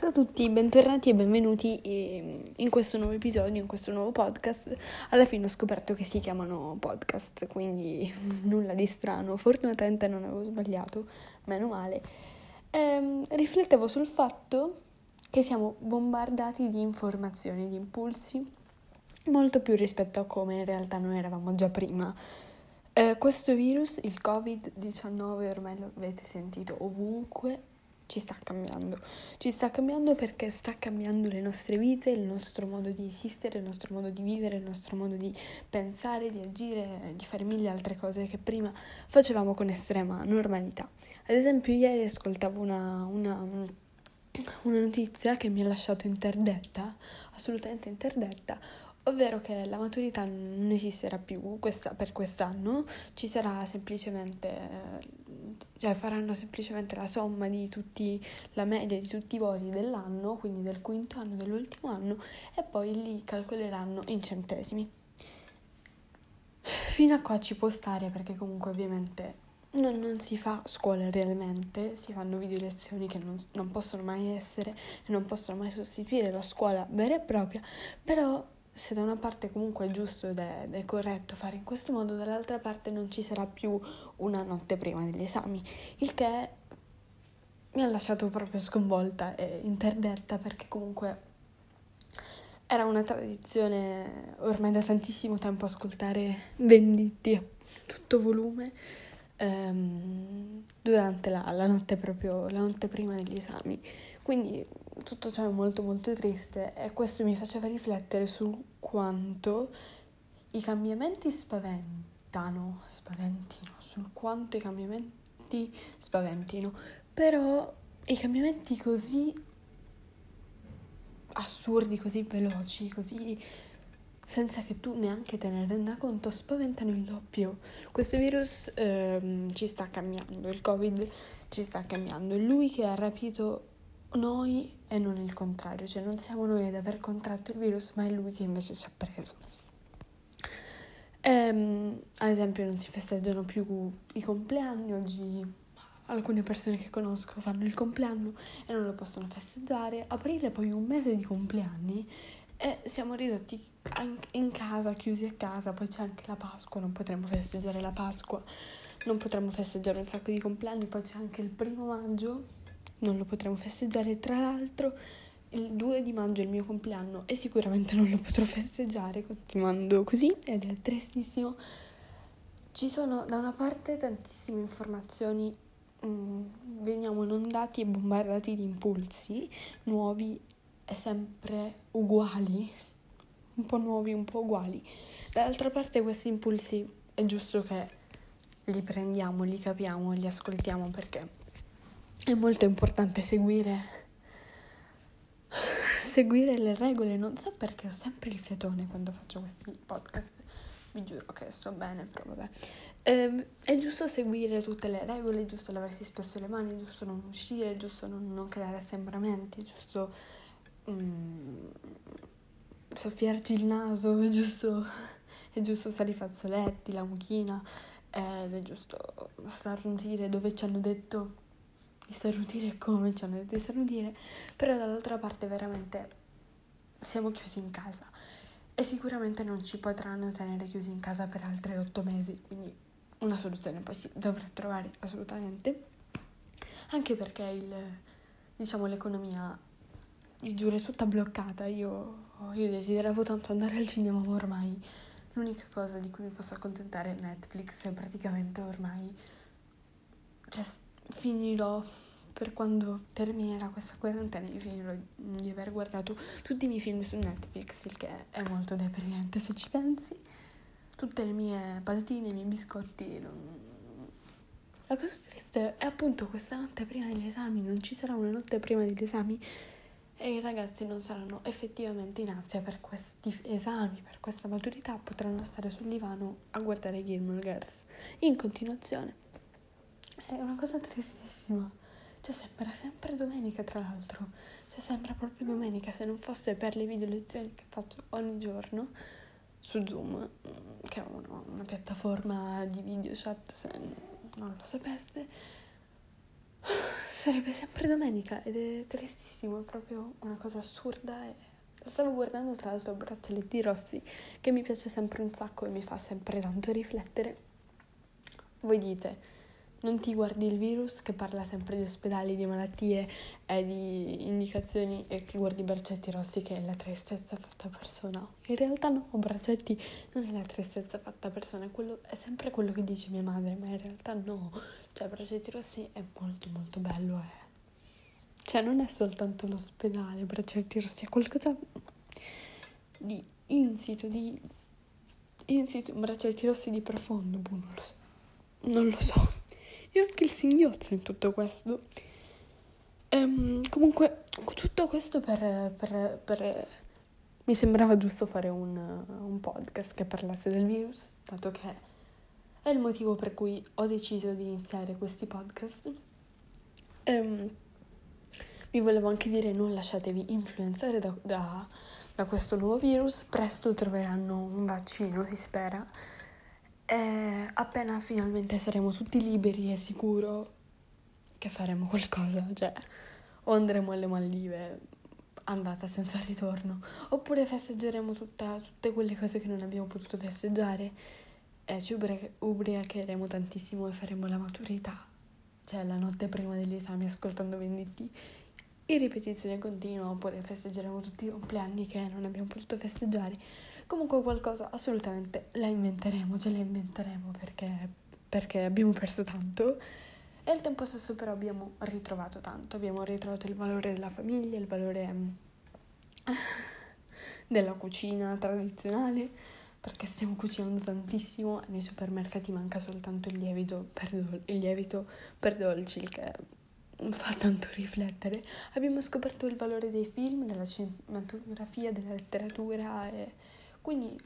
Ciao a tutti, bentornati e benvenuti in questo nuovo episodio, in questo nuovo podcast. Alla fine ho scoperto che si chiamano podcast, quindi nulla di strano. Fortunatamente non avevo sbagliato, meno male. Ehm, riflettevo sul fatto che siamo bombardati di informazioni, di impulsi, molto più rispetto a come in realtà noi eravamo già prima. Eh, questo virus, il Covid-19, ormai lo avete sentito ovunque, ci sta cambiando. Ci sta cambiando perché sta cambiando le nostre vite, il nostro modo di esistere, il nostro modo di vivere, il nostro modo di pensare, di agire, di fare mille altre cose che prima facevamo con estrema normalità. Ad esempio, ieri ascoltavo una, una, una notizia che mi ha lasciato interdetta, assolutamente interdetta, ovvero che la maturità non esisterà più questa, per quest'anno, ci sarà semplicemente, cioè faranno semplicemente la somma di tutti, la media di tutti i voti dell'anno, quindi del quinto anno, dell'ultimo anno, e poi li calcoleranno in centesimi. Fino a qua ci può stare perché comunque ovviamente non, non, si fa scuola realmente, si fanno video lezioni che non, non possono mai essere e non possono mai sostituire la scuola vera e propria, però se da una parte comunque è giusto ed è, ed è, corretto fare in questo modo, dall'altra parte non ci sarà più una notte prima degli esami, il che mi ha lasciato proprio sconvolta e interdetta perché comunque era una tradizione ormai da tantissimo tempo ascoltare Venditti a tutto volume ehm, durante la, la notte proprio, la notte prima degli esami. Quindi tutto ciò è molto molto triste e questo mi faceva riflettere su quanto i cambiamenti spaventano, spaventino, sul quanto i cambiamenti spaventino, però i cambiamenti così assurdi, così veloci, così senza che tu neanche te ne renda conto, spaventano il doppio. Questo virus ehm, ci sta cambiando, il Covid ci sta cambiando. Lui che ha rapito noi e non il contrario, cioè non siamo noi ad aver contratto il virus, ma è lui che invece ci ha preso. Ehm, ad esempio non si festeggiano più i compleanni, oggi alcune persone che conosco fanno il compleanno e non lo possono festeggiare. Aprile poi un mese di compleanni e siamo ridotti in casa, chiusi a casa, poi c'è anche la Pasqua, non potremo festeggiare la Pasqua, non potremo festeggiare un sacco di compleanni, poi c'è anche il primo maggio non lo potremo festeggiare. Tra l'altro, il 2 di maggio è il mio compleanno e sicuramente non lo potrò festeggiare continuando così ed è tristissimo. Ci sono da una parte tantissime informazioni, mh, mm, veniamo inondati e bombardati di impulsi nuovi e sempre uguali, un po' nuovi, un po' uguali. Dall'altra parte questi impulsi è giusto che li prendiamo, li capiamo, li ascoltiamo perché è molto importante seguire, seguire le regole. Non so perché ho sempre il fiatone quando faccio questi podcast. Vi giuro che sto bene, però vabbè. Eh, è giusto seguire tutte le regole, è giusto lavarsi spesso le mani, è giusto non uscire, è giusto non, non creare assembramenti, è giusto mm, soffiarci il naso, è giusto, è giusto stare i fazzoletti, la mucchina, ed è giusto starnutire dove ci hanno detto di starnutire come ci hanno detto di starnutire, però dall'altra parte veramente siamo chiusi in casa. E sicuramente non ci potranno tenere chiusi in casa per altri otto mesi, quindi una soluzione poi si dovrà trovare assolutamente, anche perché il, diciamo, l'economia, vi giuro, è tutta bloccata, io, io desideravo tanto andare al cinema, ma ormai l'unica cosa di cui mi posso accontentare è Netflix e praticamente ormai cioè, finirò per quando terminerà questa quarantena io finirò di aver guardato tutti i miei film su Netflix, il che è molto deprimente se ci pensi. Tutte le mie patatine, i miei biscotti. Non... La cosa triste è appunto questa notte prima degli esami, non ci sarà una notte prima degli esami e i ragazzi non saranno effettivamente in ansia per questi esami, per questa maturità, potranno stare sul divano a guardare Gilmore Girls in continuazione. È una cosa tristissima. Cioè sembra sempre domenica tra l'altro. Cioè sembra proprio domenica se non fosse per le video lezioni che faccio ogni giorno su Zoom, che è una, una piattaforma di video chat se non lo sapeste. sarebbe sempre domenica ed è tristissimo, è proprio una cosa assurda. E stavo guardando tra l'altro braccialetti rossi che mi piace sempre un sacco e mi fa sempre tanto riflettere. Voi dite, non ti guardi il virus che parla sempre di ospedali, di malattie e di indicazioni e che guardi i braccetti rossi che è la tristezza fatta persona. In realtà no, braccetti non è la tristezza fatta persona, è, quello, è sempre quello che dice mia madre, ma in realtà no. Cioè, braccetti rossi è molto molto bello, eh. Cioè, non è soltanto l'ospedale, braccetti rossi, è qualcosa di insito, di insito, braccetti rossi di profondo, boh, non lo so. Non lo so e anche il singhiozzo in tutto questo. Ehm, comunque, tutto questo per, per, per, Mi sembrava giusto fare un, un podcast che parlasse del virus, dato che è il motivo per cui ho deciso di iniziare questi podcast. Ehm, vi volevo anche dire non lasciatevi influenzare da, da, da questo nuovo virus, presto troveranno un vaccino, si spera e appena finalmente saremo tutti liberi e sicuro che faremo qualcosa, cioè o andremo alle Maldive andata senza ritorno, oppure festeggeremo tutta, tutte quelle cose che non abbiamo potuto festeggiare e ci ubriacheremo tantissimo e faremo la maturità, cioè la notte prima degli esami ascoltando Venditti in ripetizione continua, oppure festeggeremo tutti i compleanni che non abbiamo potuto festeggiare Comunque qualcosa assolutamente la inventeremo, ce la inventeremo perché, perché abbiamo perso tanto. E al tempo stesso però abbiamo ritrovato tanto, abbiamo ritrovato il valore della famiglia, il valore mm, della cucina tradizionale perché stiamo cucinando tantissimo nei supermercati manca soltanto il lievito per, dol- il lievito per dolci il che fa tanto riflettere. Abbiamo scoperto il valore dei film della cinematografia della letteratura e quindi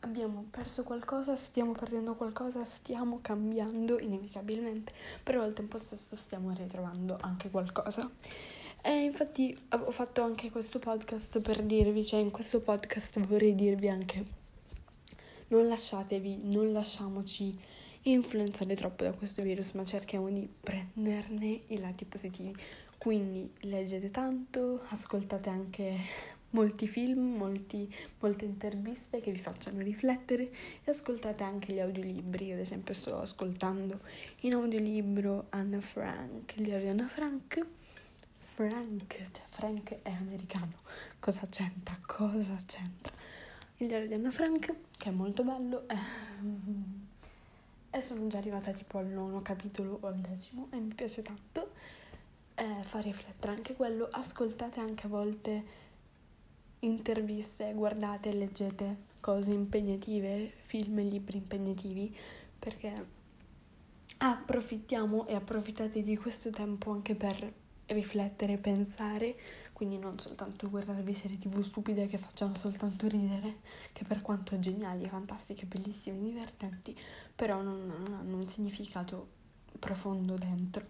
abbiamo perso qualcosa, stiamo perdendo qualcosa, stiamo cambiando inevitabilmente, però al tempo stesso stiamo ritrovando anche qualcosa. E infatti ho fatto anche questo podcast per dirvi, cioè in questo podcast vorrei dirvi anche non lasciatevi, non lasciamoci influenzare troppo da questo virus, ma cerchiamo di prenderne i lati positivi. Quindi leggete tanto, ascoltate anche molti film, molti, molte interviste che vi facciano riflettere e ascoltate anche gli audiolibri. Io ad esempio sto ascoltando in audiolibro Anna Frank, il diario di Anna Frank. Frank, cioè Frank è americano. Cosa c'entra? Cosa c'entra? Il diario di Anna Frank, che è molto bello. E sono già arrivata tipo al nono capitolo o al decimo e mi piace tanto. Eh, fa riflettere anche quello. Ascoltate anche a volte interviste, guardate, leggete cose impegnative, film e libri impegnativi, perché approfittiamo e approfittate di questo tempo anche per riflettere, pensare, quindi non soltanto guardarvi serie tv stupide che facciano soltanto ridere, che per quanto geniali, fantastiche, bellissime, divertenti, però non, non hanno un significato profondo dentro.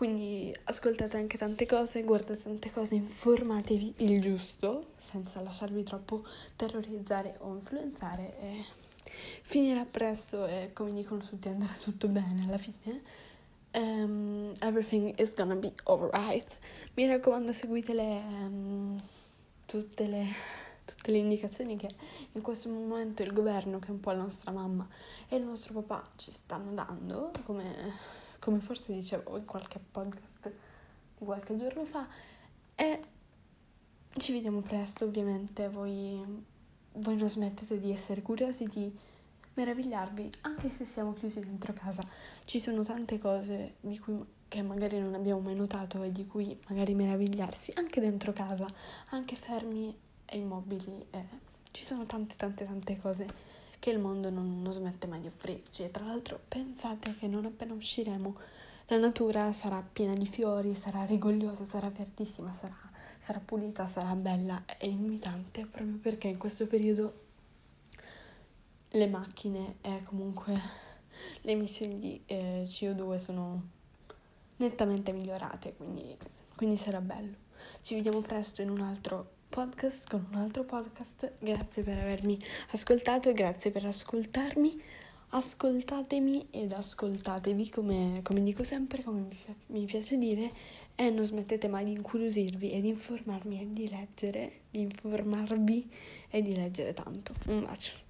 Quindi ascoltate anche tante cose, guardate tante cose, informatevi il giusto, senza lasciarvi troppo terrorizzare o influenzare e finirà presto e come dicono tutti andrà tutto bene alla fine. Um, everything is gonna be alright. Mi raccomando, seguite le, um, tutte, le, tutte le indicazioni che in questo momento il governo, che è un po' la nostra mamma e il nostro papà, ci stanno dando come come forse dicevo in qualche podcast di qualche giorno fa. E ci vediamo presto, ovviamente. Voi, voi non smettete di essere curiosi, di meravigliarvi, anche se siamo chiusi dentro casa. Ci sono tante cose di cui, che magari non abbiamo mai notato e di cui magari meravigliarsi, anche dentro casa, anche fermi e immobili. Eh, ci sono tante, tante, tante cose che il mondo non, non smette mai di offrirci. E tra l'altro pensate che non appena usciremo la natura sarà piena di fiori, sarà rigogliosa, sarà verdissima, sarà, sarà pulita, sarà bella e invitante proprio perché in questo periodo le macchine e comunque le emissioni di eh, CO2 sono nettamente migliorate, quindi, quindi sarà bello. Ci vediamo presto in un altro podcast con un altro podcast. Grazie per avermi ascoltato e grazie per ascoltarmi. Ascoltatemi ed ascoltatevi come, come dico sempre, come mi piace dire. e non smettete mai di incuriosirvi e di informarmi e di leggere, di informarvi e di leggere tanto. Un bacio.